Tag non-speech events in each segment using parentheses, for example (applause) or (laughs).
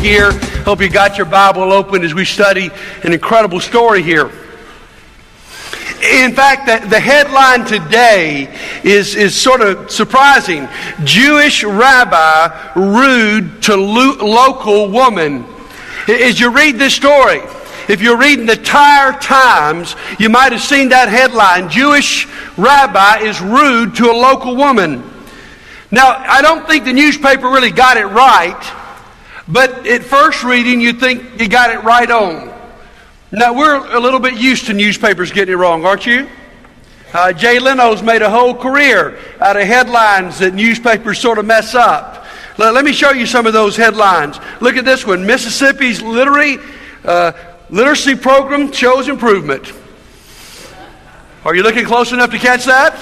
here. Hope you got your Bible open as we study an incredible story here. In fact, the, the headline today is, is sort of surprising. Jewish rabbi rude to lo- local woman. As you read this story, if you're reading the Tyre Times, you might have seen that headline Jewish rabbi is rude to a local woman. Now, I don't think the newspaper really got it right, but at first reading, you think you got it right on. Now, we're a little bit used to newspapers getting it wrong, aren't you? Uh, Jay Leno's made a whole career out of headlines that newspapers sort of mess up. Let, let me show you some of those headlines. Look at this one Mississippi's literary, uh, literacy program shows improvement. Are you looking close enough to catch that?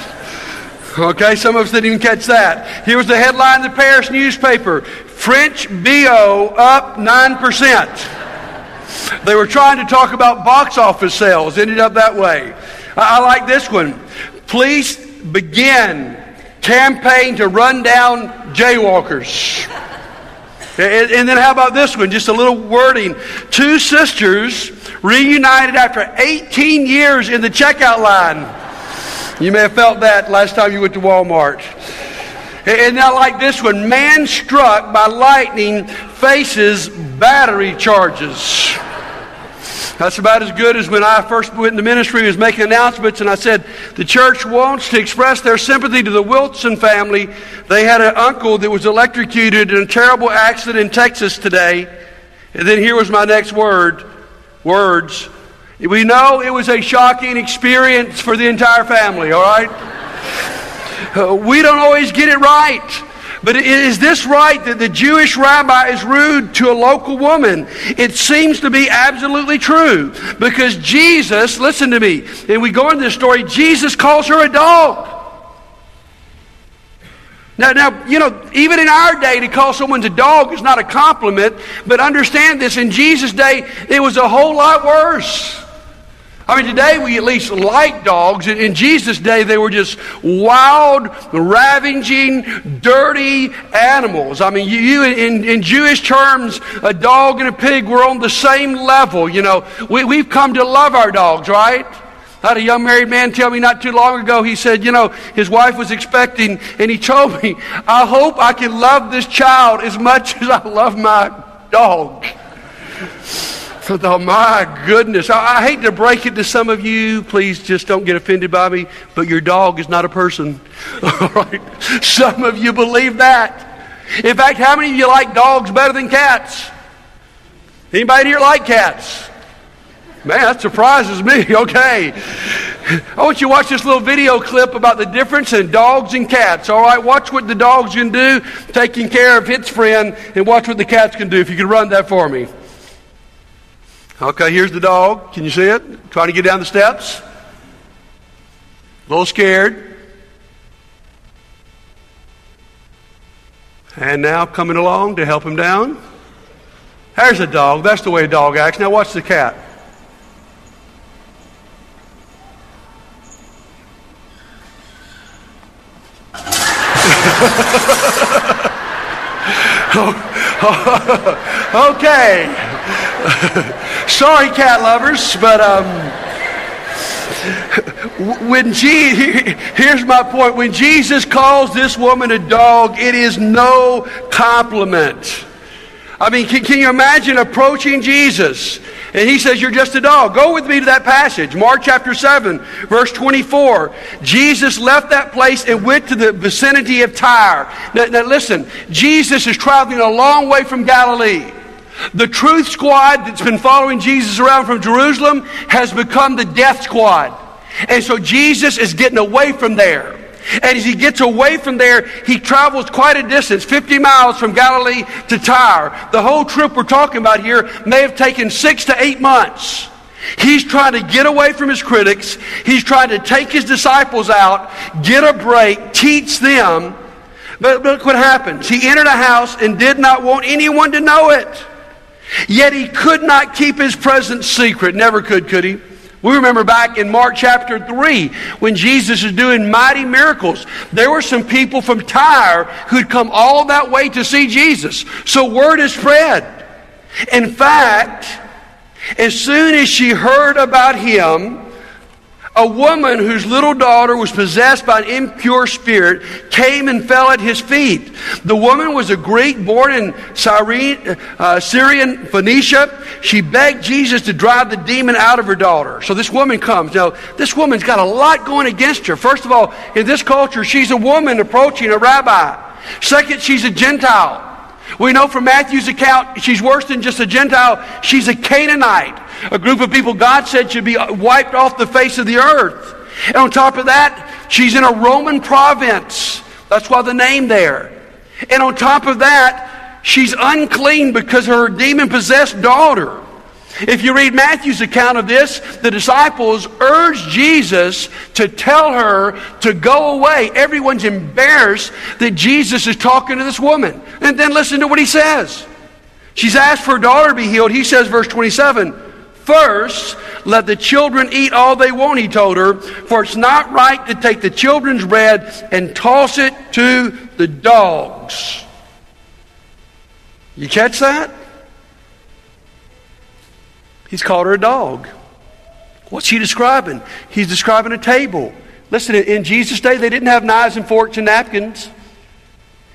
Okay, some of us didn't even catch that. Here was the headline in the Paris newspaper French BO up 9%. They were trying to talk about box office sales, ended up that way. I, I like this one. Police begin campaign to run down jaywalkers. And, and then how about this one? Just a little wording. Two sisters reunited after 18 years in the checkout line. You may have felt that last time you went to Walmart. And now, like this one, man struck by lightning faces battery charges. That's about as good as when I first went into ministry, was making announcements, and I said, The church wants to express their sympathy to the Wilson family. They had an uncle that was electrocuted in a terrible accident in Texas today. And then here was my next word words we know it was a shocking experience for the entire family, all right? Uh, we don't always get it right. But is this right that the Jewish rabbi is rude to a local woman? It seems to be absolutely true because Jesus, listen to me, and we go into this story, Jesus calls her a dog. Now, now, you know, even in our day, to call someone a dog is not a compliment, but understand this in Jesus' day, it was a whole lot worse. I mean, today we at least like dogs. In Jesus' day, they were just wild, ravaging, dirty animals. I mean, you, you in, in Jewish terms, a dog and a pig were on the same level. You know, we, we've come to love our dogs, right? I had a young married man tell me not too long ago, he said, you know, his wife was expecting, and he told me, I hope I can love this child as much as I love my dog. Oh, my goodness. I, I, hate to break it to some of you. Please just don't get offended by me, but your dog is not a person. (laughs) All right? Some of you believe that. In fact, how many of you like dogs better than cats? Anybody here like cats? Man, that surprises me. (laughs) Okay. I want you to watch this little video clip about the difference in dogs and cats. All right, watch what the dog's can do, taking care of its friend, and watch what the cats can do. If you could run that for me. Okay, here's the dog. Can you see it? Trying to get down the steps. A little scared. And now coming along to help him down. There's a dog. That's the way a dog acts. Now watch the cat. (laughs) okay. (laughs) Sorry, cat lovers, but um, (laughs) when Je- (laughs) here's my point. When Jesus calls this woman a dog, it is no compliment. I mean, can, can, you imagine approaching Jesus? And he says, You're just a dog. Go with me to that passage, Mark chapter 7, verse 24. Jesus left that place and went to the vicinity of Tyre. Now, now listen, Jesus is traveling a long way from Galilee. The truth squad that's been following Jesus around from Jerusalem has become the death squad. And so Jesus is getting away from there. And as he gets away from there, he travels quite a distance, 50 miles from Galilee to Tyre. The whole trip we're talking about here may have taken six to eight months. He's trying to get away from his critics. He's trying to take his disciples out, get a break, teach them. But look what happens. He entered a house and did not want anyone to know it. Yet he could not keep his presence secret. Never could, could he? We remember back in Mark chapter 3 when Jesus is doing mighty miracles. There were some people from Tyre who'd come all that way to see Jesus. So word is spread. In fact, as soon as she heard about him, a woman whose little daughter was possessed by an impure spirit came and fell at his feet. The woman was a Greek born in Syrian, uh, Syrian Phoenicia. She begged Jesus to drive the demon out of her daughter. So this woman comes. Now, this woman's got a lot going against her. First of all, in this culture, she's a woman approaching a rabbi. Second, she's a Gentile. We know from Matthew's account, she's worse than just a Gentile. She's a Canaanite, a group of people God said should be wiped off the face of the earth. And on top of that, she's in a Roman province. That's why the name there. And on top of that, she's unclean because her demon possessed daughter. If you read Matthew's account of this, the disciples urge Jesus to tell her to go away. Everyone's embarrassed that Jesus is talking to this woman. And then listen to what he says. She's asked for her daughter to be healed. He says, verse 27, First, let the children eat all they want, he told her, for it's not right to take the children's bread and toss it to the dogs. You catch that? He's called her a dog. What's he describing? He's describing a table. Listen, in Jesus' day, they didn't have knives and forks and napkins.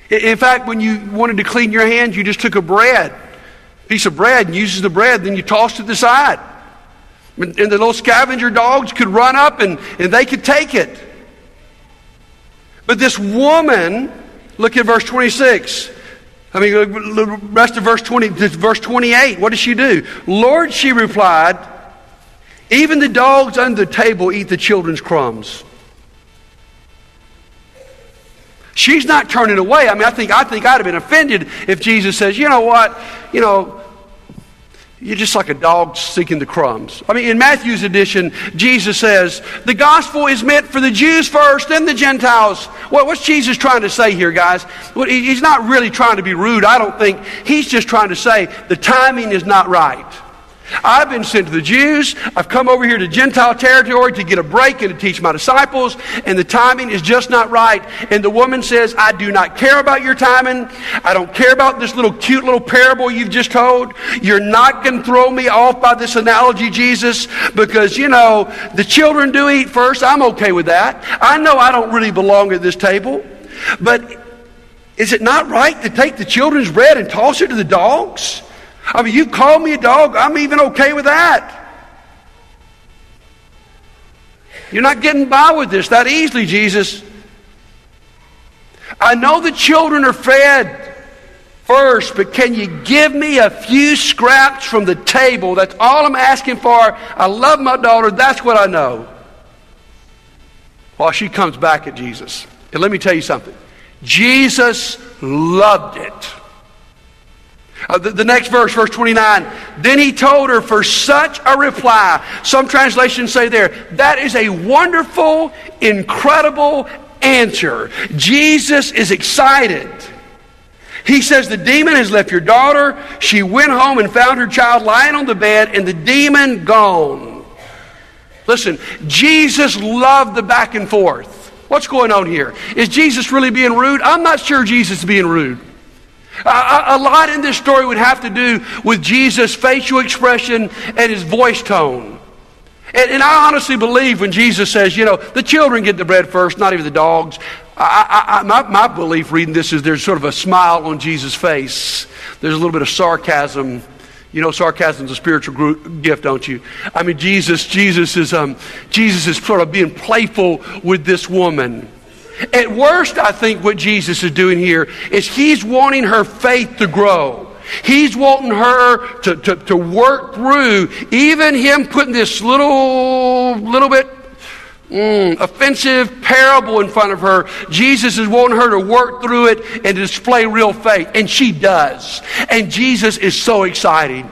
In fact, when you wanted to clean your hands, you just took a bread, piece of bread, and uses the bread, then you tossed it aside. And the little scavenger dogs could run up and, and they could take it. But this woman, look at verse 26. I mean, the rest of verse 20, verse 28, what does she do? Lord, she replied, even the dogs under the table eat the children's crumbs. She's not turning away. I mean, I think, I think I'd have been offended if Jesus says, you know what, you know, you're just like a dog seeking the crumbs. I mean, in Matthew's edition, Jesus says, the gospel is meant for the Jews first, then the Gentiles. what's Jesus trying to say here, guys? he's not really trying to be rude, I don't think. He's just trying to say the timing is not right. I've been sent to the Jews. I've come over here to Gentile territory to get a break and to teach my disciples, and the timing is just not right. And the woman says, I do not care about your timing. I don't care about this little cute little parable you've just told. You're not going to throw me off by this analogy, Jesus, because, you know, the children do eat first. I'm okay with that. I know I don't really belong at this table, but is it not right to take the children's bread and toss it to the dogs? I mean, you call me a dog, I'm even okay with that. You're not getting by with this that easily, Jesus. I know the children are fed first, but can you give me a few scraps from the table? That's all I'm asking for. I love my daughter. That's what I know. While she comes back at Jesus. And let me tell you something Jesus loved it. Uh, the, the, next verse, verse 29. Then he told her for such a reply. Some translations say there, that is a wonderful, incredible answer. Jesus is excited. He says, The demon has left your daughter. She went home and found her child lying on the bed, and the demon gone. Listen, Jesus loved the back and forth. What's going on here? Is Jesus really being rude? I'm not sure Jesus is being rude. A, a, lot in this story would have to do with Jesus' facial expression and his voice tone. And, and, I honestly believe when Jesus says, you know, the children get the bread first, not even the dogs. I, I, my, my belief reading this is there's sort of a smile on Jesus' face. There's a little bit of sarcasm. You know, sarcasm is a spiritual group, gift, don't you? I mean, Jesus, Jesus is, um, Jesus is sort of being playful with this woman. At worst, I think what Jesus is doing here is he's wanting her faith to grow. He's wanting her to, to, to work through even him putting this little, little bit mm, offensive parable in front of her. Jesus is wanting her to work through it and display real faith. And she does. And Jesus is so excited.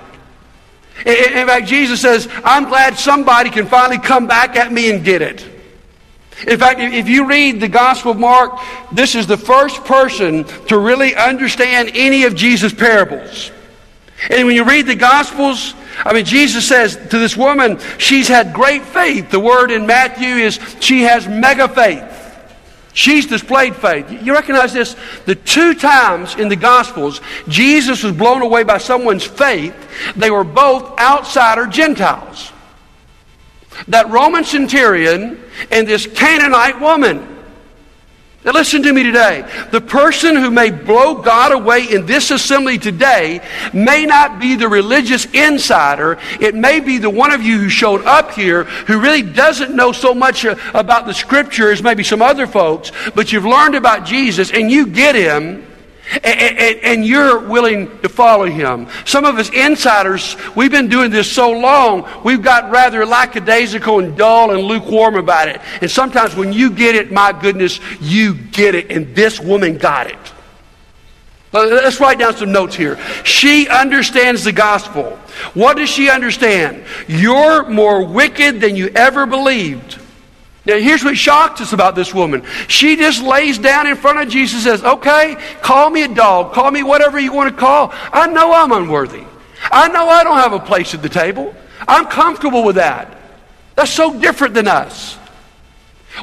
In fact, Jesus says, I'm glad somebody can finally come back at me and get it. In fact, if you read the Gospel of Mark, this is the first person to really understand any of Jesus' parables. And when you read the Gospels, I mean, Jesus says to this woman, she's had great faith. The word in Matthew is she has mega faith. She's displayed faith. You recognize this? The two times in the Gospels Jesus was blown away by someone's faith, they were both outsider Gentiles. That Roman centurion and this Canaanite woman. Now, listen to me today. The person who may blow God away in this assembly today may not be the religious insider. It may be the one of you who showed up here who really doesn't know so much uh, about the scripture as maybe some other folks, but you've learned about Jesus and you get him and, and, and, you're willing to follow him. Some of us insiders, we've been doing this so long, we've got rather lackadaisical and dull and lukewarm about it. And sometimes when you get it, my goodness, you get it. And this woman got it. Let's write down some notes here. She understands the gospel. What does she understand? You're more wicked than you ever believed. Now, here's what shocked us about this woman. She just lays down in front of Jesus and says, Okay, call me a dog, call me whatever you want to call. I know I'm unworthy. I know I don't have a place at the table. I'm comfortable with that. That's so different than us.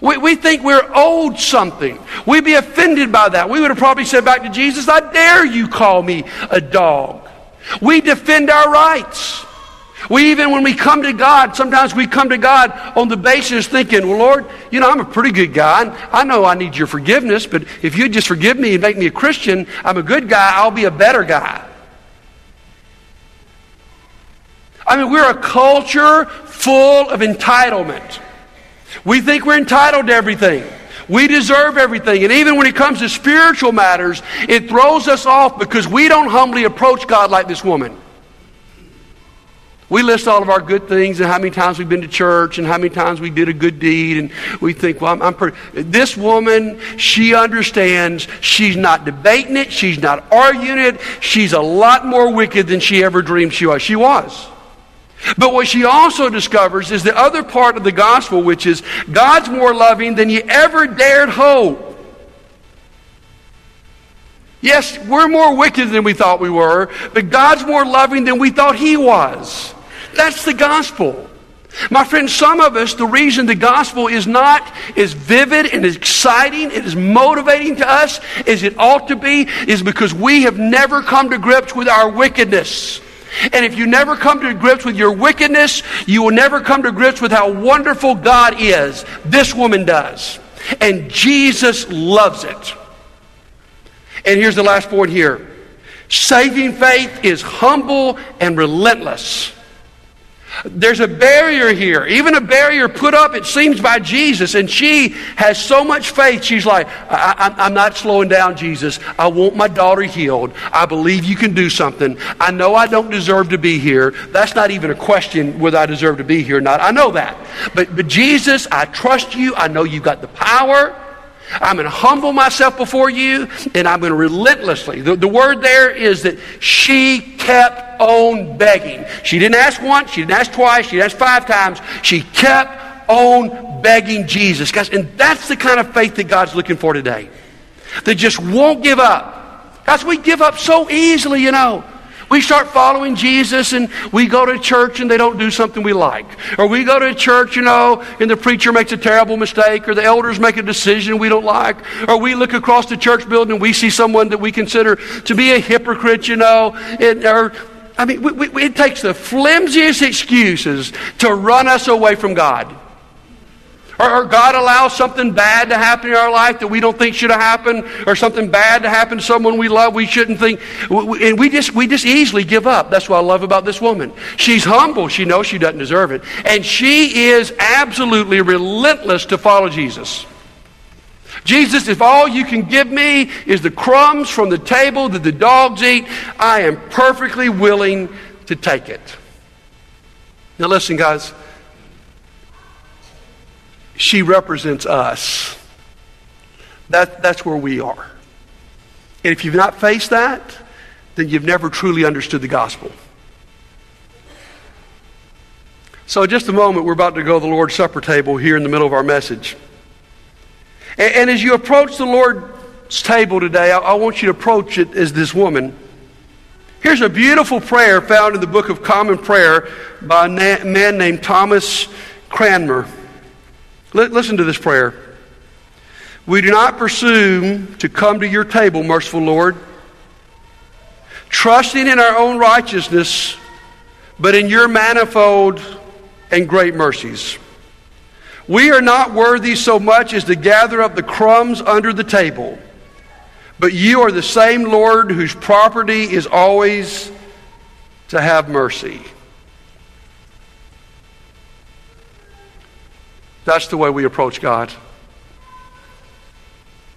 We, we think we're owed something. We'd be offended by that. We would have probably said back to Jesus, I dare you call me a dog. We defend our rights. We even, when we come to God, sometimes we come to God on the basis thinking, well, Lord, you know, I'm a pretty good guy. I know I need your forgiveness, but if you just forgive me and make me a Christian, I'm a good guy, I'll be a better guy. I mean, we're a culture full of entitlement. We think we're entitled to everything. We deserve everything. And even when it comes to spiritual matters, it throws us off because we don't humbly approach God like this woman. We list all of our good things and how many times we've been to church and how many times we did a good deed, and we think, well, I'm, I'm pretty. This woman, she understands. She's not debating it. She's not arguing it. She's a lot more wicked than she ever dreamed she was. She was. But what she also discovers is the other part of the gospel, which is God's more loving than you ever dared hope. Yes, we're more wicked than we thought we were, but God's more loving than we thought He was. That's the gospel. My friend, some of us, the reason the gospel is not as vivid and as exciting and as motivating to us as it ought to be is because we have never come to grips with our wickedness. And if you never come to grips with your wickedness, you will never come to grips with how wonderful God is. This woman does. And Jesus loves it. And here's the last point here saving faith is humble and relentless. There's a barrier here, even a barrier put up, it seems, by Jesus. And she has so much faith, she's like, I, am not slowing down, Jesus. I want my daughter healed. I believe you can do something. I know I don't deserve to be here. That's not even a question whether I deserve to be here or not. I know that. But, but Jesus, I trust you. I know you've got the power. I'm going to humble myself before you, and I'm going to relentlessly. The, the word there is that she kept on begging. She didn't ask once, she didn't ask twice, she didn't ask five times. She kept on begging Jesus. Guys, and that's the kind of faith that God's looking for today. That just won't give up. Guys, we give up so easily, you know. We start following Jesus and we go to church and they don't do something we like. Or we go to church, you know, and the preacher makes a terrible mistake or the elders make a decision we don't like. Or we look across the church building and we see someone that we consider to be a hypocrite, you know. And, or, I mean, we, we, it takes the flimsiest excuses to run us away from God. Or, or, God allows something bad to happen in our life that we don't think should have happened, or something bad to happen to someone we love we shouldn't think. And we just, we just easily give up. That's what I love about this woman. She's humble. She knows she doesn't deserve it. And she is absolutely relentless to follow Jesus. Jesus, if all you can give me is the crumbs from the table that the dogs eat, I am perfectly willing to take it. Now, listen, guys she represents us. That, that's where we are. And if you've not faced that, then you've never truly understood the gospel. So, in just a moment, we're about to go to the Lord's Supper table here in the middle of our message. And, and as you approach the Lord's table today, I, I want you to approach it as this woman. Here's a beautiful prayer found in the Book of Common Prayer by a man named Thomas Cranmer. Listen to this prayer. We do not presume to come to your table, merciful Lord, trusting in our own righteousness, but in your manifold and great mercies. We are not worthy so much as to gather up the crumbs under the table, but you are the same Lord whose property is always to have mercy. That's the way we approach God.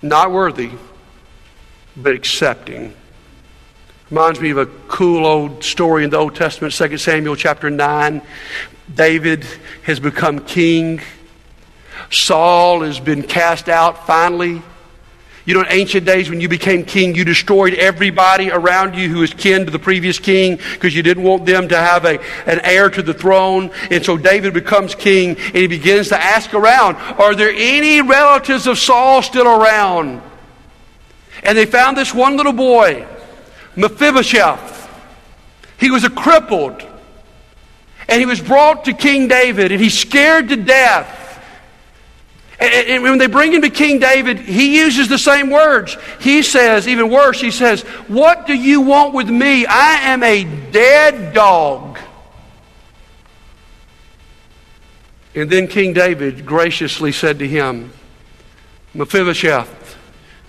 Not worthy, but accepting. Reminds me of a cool old story in the Old Testament, 2 Samuel chapter 9. David has become king. Saul has been cast out finally. You know, in ancient days when you became king, you destroyed everybody around you who was kin to the previous king because you didn't want them to have a, an heir to the throne. And so David becomes king and he begins to ask around, are there any relatives of Saul still around? And they found this one little boy, Mephibosheth. He was a crippled. And he was brought to King David and he's scared to death. And when they bring him to King David, he uses the same words. He says, even worse, he says, What do you want with me? I am a dead dog. And then King David graciously said to him, Mephibosheth,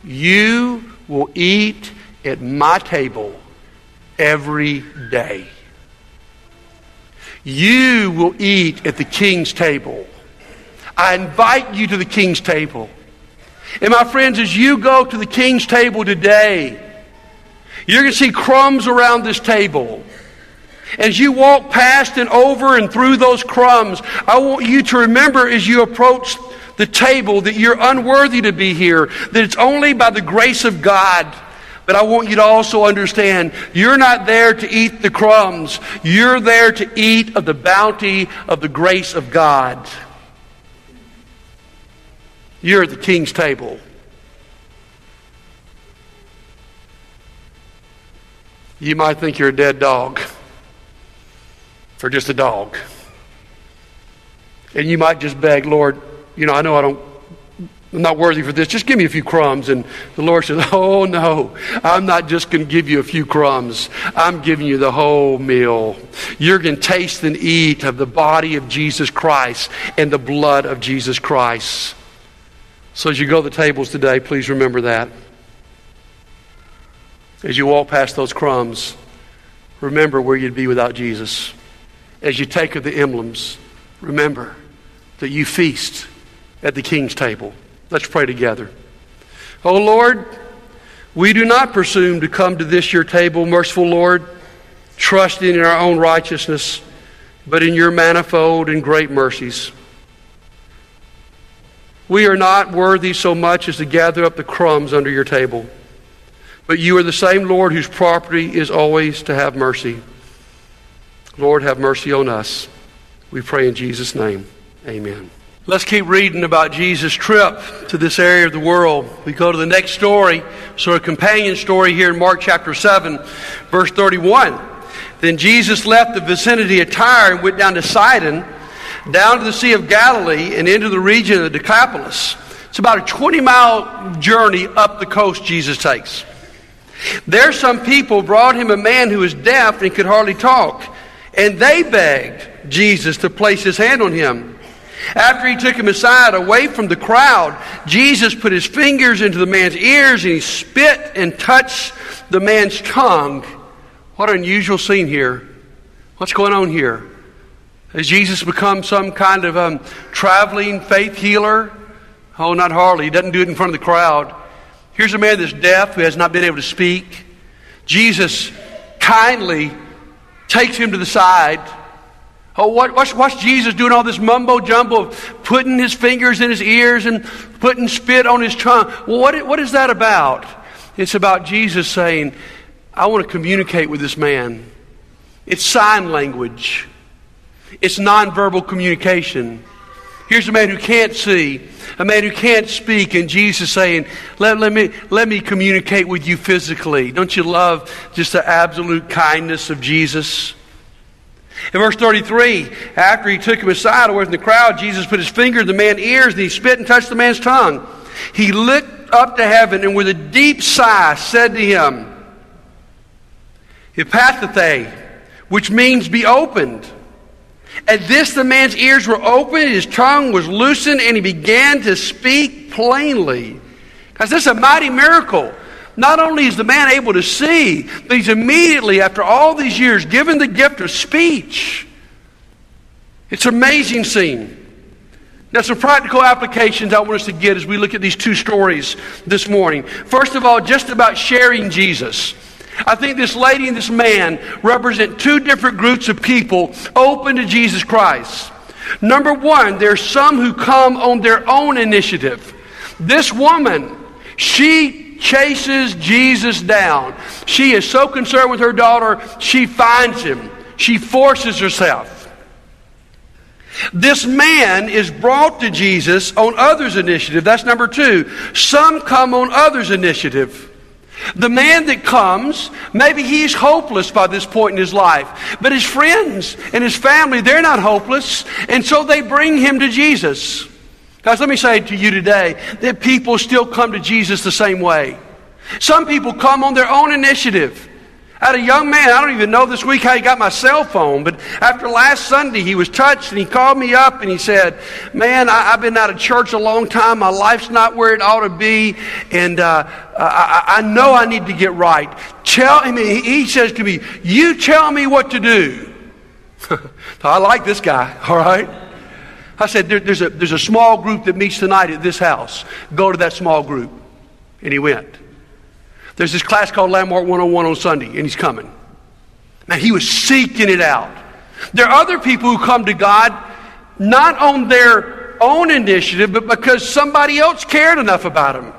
you will eat at my table every day. You will eat at the king's table. I invite you to the king's table. And my friends, as you go to the king's table today, you're going to see crumbs around this table. As you walk past and over and through those crumbs, I want you to remember as you approach the table that you're unworthy to be here, that it's only by the grace of God. But I want you to also understand you're not there to eat the crumbs, you're there to eat of the bounty of the grace of God. You're at the king's table. You might think you're a dead dog for just a dog. And you might just beg, Lord, you know, I know I don't, I'm not worthy for this. Just give me a few crumbs. And the Lord says, (laughs) Oh, no, I'm not just going to give you a few crumbs. I'm giving you the whole meal. You're going to taste and eat of the body of Jesus Christ and the blood of Jesus Christ. So as you go to the tables today, please remember that. As you walk past those crumbs, remember where you'd be without Jesus. As you take of the emblems, remember that you feast at the king's table. Let's pray together. Oh Lord, we do not presume to come to this your table, merciful Lord, trusting in our own righteousness, but in your manifold and great mercies. We are not worthy so much as to gather up the crumbs under your table. But you are the same Lord whose property is always to have mercy. Lord, have mercy on us. We pray in Jesus' name. Amen. Let's keep reading about Jesus' trip to this area of the world. We go to the next story, sort of companion story here in Mark chapter 7, verse 31. Then Jesus left the vicinity of Tyre and went down to Sidon down to the Sea of Galilee and into the region of the Decapolis. It's about a 20 mile journey up the coast Jesus takes. There, some people brought him a man who was deaf and could hardly talk, and they begged Jesus to place his hand on him. After he took him aside away from the crowd, Jesus put his fingers into the man's ears and he spit and touched the man's tongue. What an unusual scene here. What's going on here? Has Jesus become some kind of um, traveling faith healer? Oh, not hardly. He doesn't do it in front of the crowd. Here's a man that's deaf who has not been able to speak. Jesus kindly takes him to the side. Oh, what, what's, what's Jesus doing all this mumbo jumbo of putting his fingers in his ears and putting spit on his tongue? Well, what, what is that about? It's about Jesus saying, I want to communicate with this man. It's sign language. It's nonverbal communication. Here's a man who can't see, a man who can't speak, and Jesus saying, let, let, me, let me communicate with you physically. Don't you love just the absolute kindness of Jesus? In verse 33, after he took him aside away from the crowd, Jesus put his finger in the man's ears and he spit and touched the man's tongue. he looked up to heaven and with a deep sigh said to him, Ephphatha, which means be opened. At this, the man's ears were opened, his tongue was loosened, and he began to speak plainly. Because this is a mighty miracle. Not only is the man able to see, but he's immediately, after all these years, given the gift of speech. It's an amazing scene. Now, some practical applications I want us to get as we look at these two stories this morning. First of all, just about sharing Jesus. I think this lady and this man represent two different groups of people open to Jesus Christ. Number one, there's some who come on their own initiative. This woman, she chases Jesus down. She is so concerned with her daughter, she finds him. She forces herself. This man is brought to Jesus on others' initiative. That's number two. Some come on others' initiative. The man that comes, maybe he's hopeless by this point in his life. But his friends and his family, they're not hopeless. And so they bring him to Jesus. Guys, let me say to you today that people still come to Jesus the same way. Some people come on their own initiative. I had a young man, I don't even know this week how he got my cell phone, but after last Sunday, he was touched and he called me up and he said, Man, I, have been out of church a long time. My life's not where it ought to be, and uh, I, I, know I need to get right. Tell him, he says to me, You tell me what to do. (laughs) I like this guy, (laughs) all right? I said, there, there's, a, there's a small group that meets tonight at this house. Go to that small group. And he went. There's this class called Landmark 101 on Sunday, and he's coming. Man, he was seeking it out. There are other people who come to God not on their own initiative, but because somebody else cared enough about them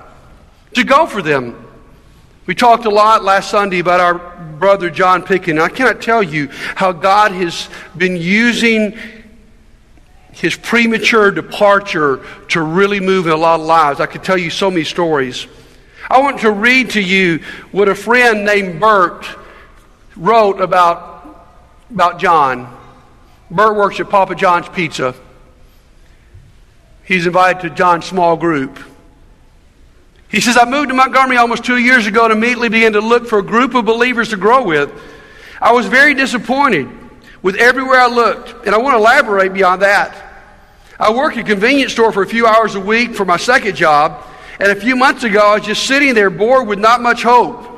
to go for them. We talked a lot last Sunday about our brother John Picken. I cannot tell you how God has been using his premature departure to really move in a lot of lives. I could tell you so many stories. I want to read to you what a friend named Bert wrote about, about John. Bert works at Papa John's Pizza. He's invited to John's small group. He says, I moved to Montgomery almost two years ago and immediately began to look for a group of believers to grow with. I was very disappointed with everywhere I looked, and I want to elaborate beyond that. I work at a convenience store for a few hours a week for my second job, and a few months ago, I was just sitting there bored with not much hope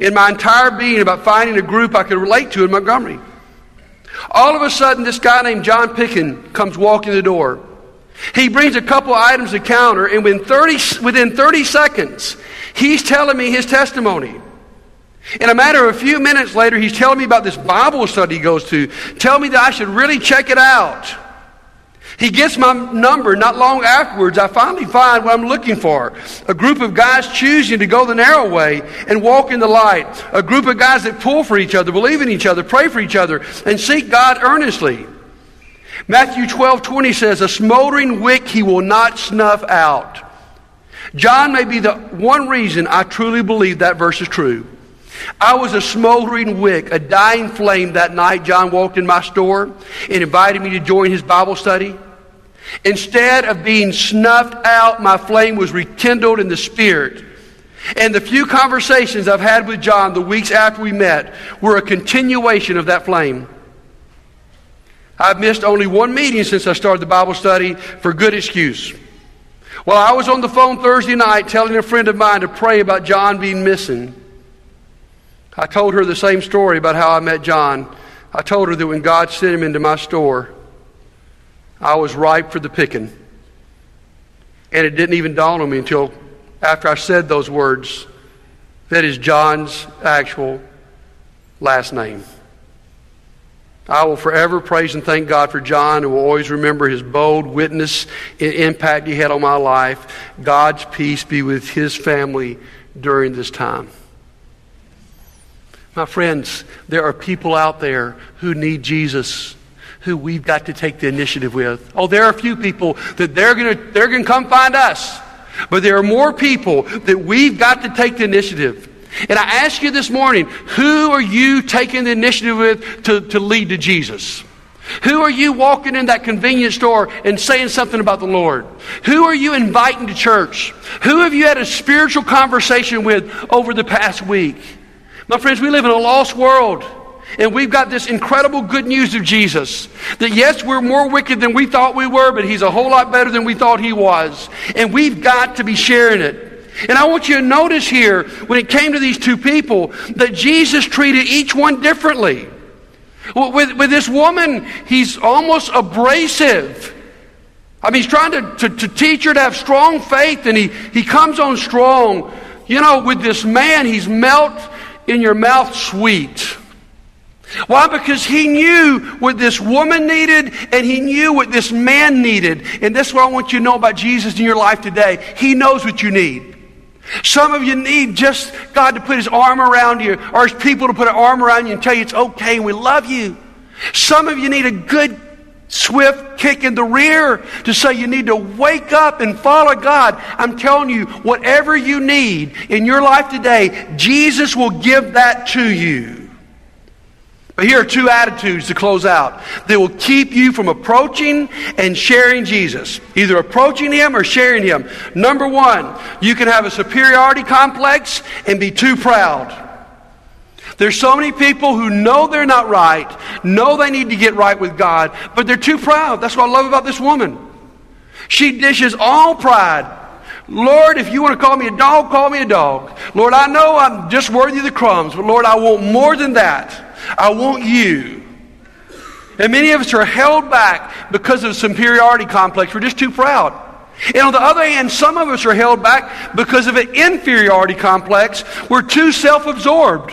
in my entire being about finding a group I could relate to in Montgomery. All of a sudden, this guy named John Picken comes walking the door. He brings a couple items to counter, and within 30, within 30 seconds, he's telling me his testimony. In a matter of a few minutes later, he's telling me about this Bible study he goes to, telling me that I should really check it out. He gets my number. Not long afterwards, I finally find what I'm looking for. A group of guys choosing to go the narrow way and walk in the light. A group of guys that pull for each other, believe in each other, pray for each other, and seek God earnestly. Matthew 12, 20 says, A smoldering wick he will not snuff out. John may be the one reason I truly believe that verse is true. I was a smoldering wick, a dying flame that night. John walked in my store and invited me to join his Bible study. Instead of being snuffed out, my flame was rekindled in the Spirit. And the few conversations I've had with John the weeks after we met were a continuation of that flame. I've missed only one meeting since I started the Bible study for good excuse. Well, I was on the phone Thursday night telling a friend of mine to pray about John being missing. I told her the same story about how I met John. I told her that when God sent him into my store, I was ripe for the picking. And it didn't even dawn on me until after I said those words that is John's actual last name. I will forever praise and thank God for John and will always remember his bold witness and impact he had on my life. God's peace be with his family during this time. My friends, there are people out there who need Jesus who we've got to take the initiative with. Oh, there are a few people that they're going to they're going to come find us. But there are more people that we've got to take the initiative. And I ask you this morning, who are you taking the initiative with to, to lead to Jesus? Who are you walking in that convenience store and saying something about the Lord? Who are you inviting to church? Who have you had a spiritual conversation with over the past week? My friends, we live in a lost world. And we've got this incredible good news of Jesus. That yes, we're more wicked than we thought we were, but He's a whole lot better than we thought He was. And we've got to be sharing it. And I want you to notice here, when it came to these two people, that Jesus treated each one differently. With, with this woman, he's almost abrasive. I mean, he's trying to, to, to, teach her to have strong faith, and he, he comes on strong. You know, with this man, he's melt in your mouth sweet. Why? Because he knew what this woman needed and he knew what this man needed. And that's what I want you to know about Jesus in your life today. He knows what you need. Some of you need just God to put his arm around you or his people to put an arm around you and tell you it's okay and we love you. Some of you need a good, swift kick in the rear to say you need to wake up and follow God. I'm telling you, whatever you need in your life today, Jesus will give that to you. But here are two attitudes to close out that will keep you from approaching and sharing Jesus. Either approaching Him or sharing Him. Number one, you can have a superiority complex and be too proud. There's so many people who know they're not right, know they need to get right with God, but they're too proud. That's what I love about this woman. She dishes all pride. Lord, if you want to call me a dog, call me a dog. Lord, I know I'm just worthy of the crumbs, but Lord, I want more than that. I want you. And many of us are held back because of a superiority complex. We're just too proud. And on the other hand, some of us are held back because of an inferiority complex. We're too self absorbed.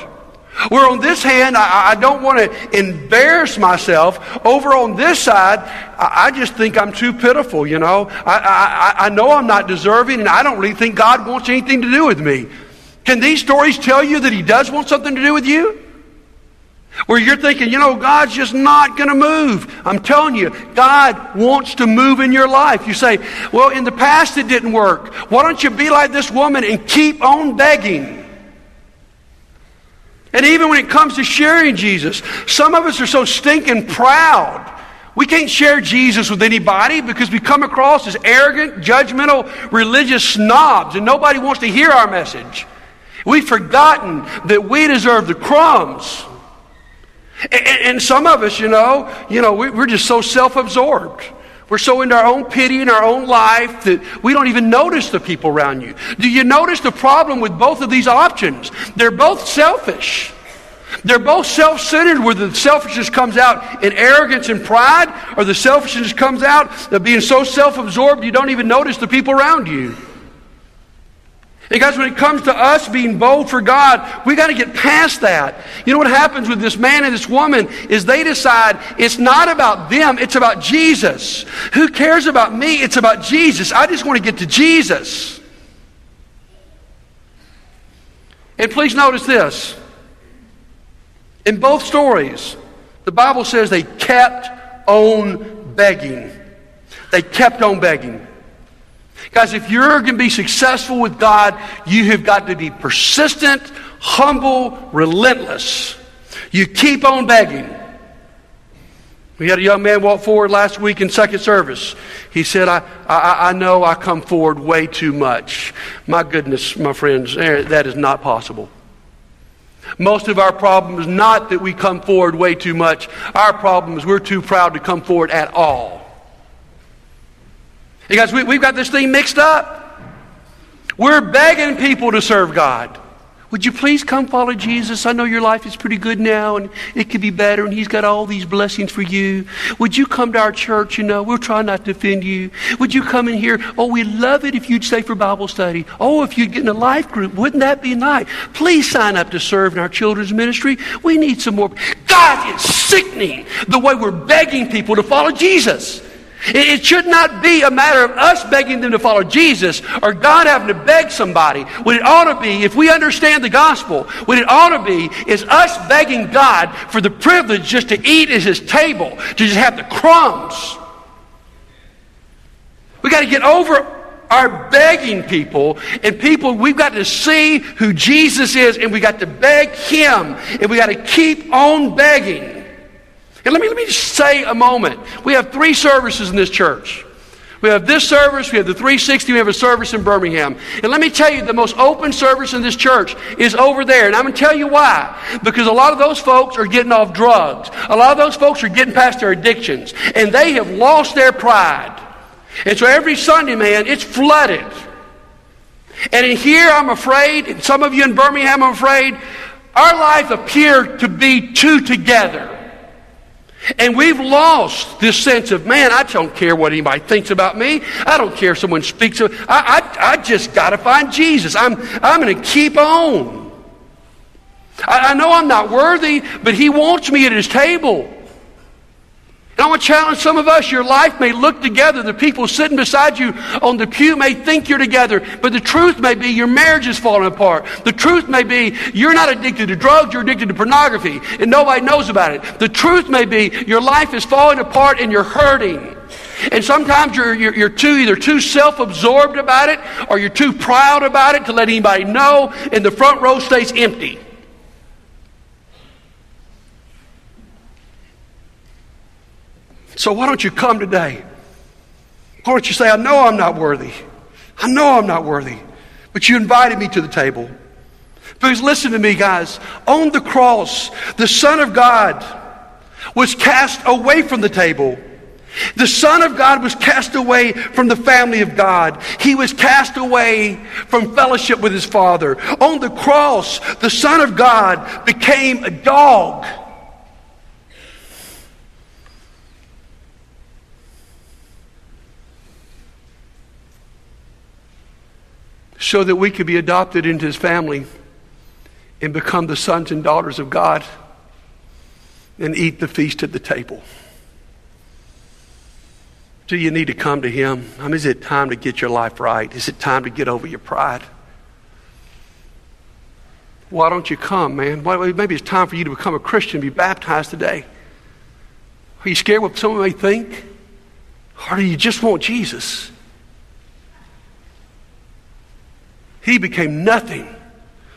Where on this hand, I, I, don't want to embarrass myself. Over on this side, I, I just think I'm too pitiful, you know. I, I, I know I'm not deserving, and I don't really think God wants anything to do with me. Can these stories tell you that He does want something to do with you? Where you're thinking, you know, God's just not going to move. I'm telling you, God wants to move in your life. You say, well, in the past it didn't work. Why don't you be like this woman and keep on begging? And even when it comes to sharing Jesus, some of us are so stinking proud. We can't share Jesus with anybody because we come across as arrogant, judgmental, religious snobs, and nobody wants to hear our message. We've forgotten that we deserve the crumbs and, and some of us, you know, you know, we, we're just so self-absorbed. We're so into our own pity and our own life that we don't even notice the people around you. Do you notice the problem with both of these options? They're both selfish. They're both self centered, where the selfishness comes out in arrogance and pride, or the selfishness comes out of being so self absorbed you don't even notice the people around you. And guys, when it comes to us being bold for God, we got to get past that. You know what happens with this man and this woman is they decide it's not about them, it's about Jesus. Who cares about me? It's about Jesus. I just want to get to Jesus. And please notice this. In both stories, the Bible says they kept on begging. They kept on begging. Guys, if you're going to be successful with God, you have got to be persistent, humble, relentless. You keep on begging. We had a young man walk forward last week in second service. He said, I, I, I know I come forward way too much. My goodness, my friends, eh, that is not possible. Most of our problem is not that we come forward way too much. Our problem is we're too proud to come forward at all. You guys, we, we've got this thing mixed up. We're begging people to serve God. Would you please come follow Jesus? I know your life is pretty good now and it could be better and He's got all these blessings for you. Would you come to our church? You know, we'll try not to offend you. Would you come in here? Oh, we'd love it if you'd stay for Bible study. Oh, if you'd get in a life group. Wouldn't that be nice? Please sign up to serve in our children's ministry. We need some more. God, it's sickening the way we're begging people to follow Jesus. It should not be a matter of us begging them to follow Jesus or God having to beg somebody. What it ought to be, if we understand the gospel, what it ought to be is us begging God for the privilege just to eat at His table, to just have the crumbs. We got to get over our begging people and people we've got to see who Jesus is and we got to beg him and we got to keep on begging. And let me, let me just say a moment. We have three services in this church. We have this service, we have the 360, we have a service in Birmingham. And let me tell you, the most open service in this church is over there. And I'm going to tell you why. Because a lot of those folks are getting off drugs. A lot of those folks are getting past their addictions. And they have lost their pride. And so every Sunday, man, it's flooded. And in here, I'm afraid, and some of you in Birmingham, I'm afraid, our life appear to be two together. And we've lost this sense of, man, I don't care what anybody thinks about me. I don't care if someone speaks of I, I, I just got to find Jesus. I'm, I'm going to keep on. I, I know I'm not worthy, but He wants me at His table. And I want to challenge some of us. Your life may look together. The people sitting beside you on the pew may think you're together. But the truth may be your marriage is falling apart. The truth may be you're not addicted to drugs, you're addicted to pornography, and nobody knows about it. The truth may be your life is falling apart and you're hurting. And sometimes you're, you're, you're too, either too self absorbed about it or you're too proud about it to let anybody know, and the front row stays empty. So why don't you come today? Why don't you say, I know I'm not worthy. I know I'm not worthy. But you invited me to the table. Because listen to me, guys. On the cross, the Son of God was cast away from the table. The Son of God was cast away from the family of God. He was cast away from fellowship with his Father. On the cross, the Son of God became a dog. So that we could be adopted into his family and become the sons and daughters of God and eat the feast at the table. Do you need to come to him? I mean, is it time to get your life right? Is it time to get over your pride? Why don't you come, man? maybe it's time for you to become a Christian, be baptized today. Are you scared what someone may think? Or do you just want Jesus? He became nothing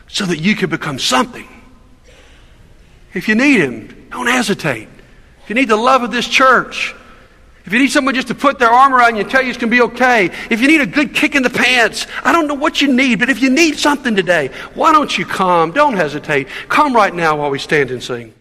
so that you could become something. If you need Him, don't hesitate. If you need the love of this church, if you need someone just to put their arm around you and tell you it's going to be okay, if you need a good kick in the pants, I don't know what you need, but if you need something today, why don't you come? Don't hesitate. Come right now while we stand and sing.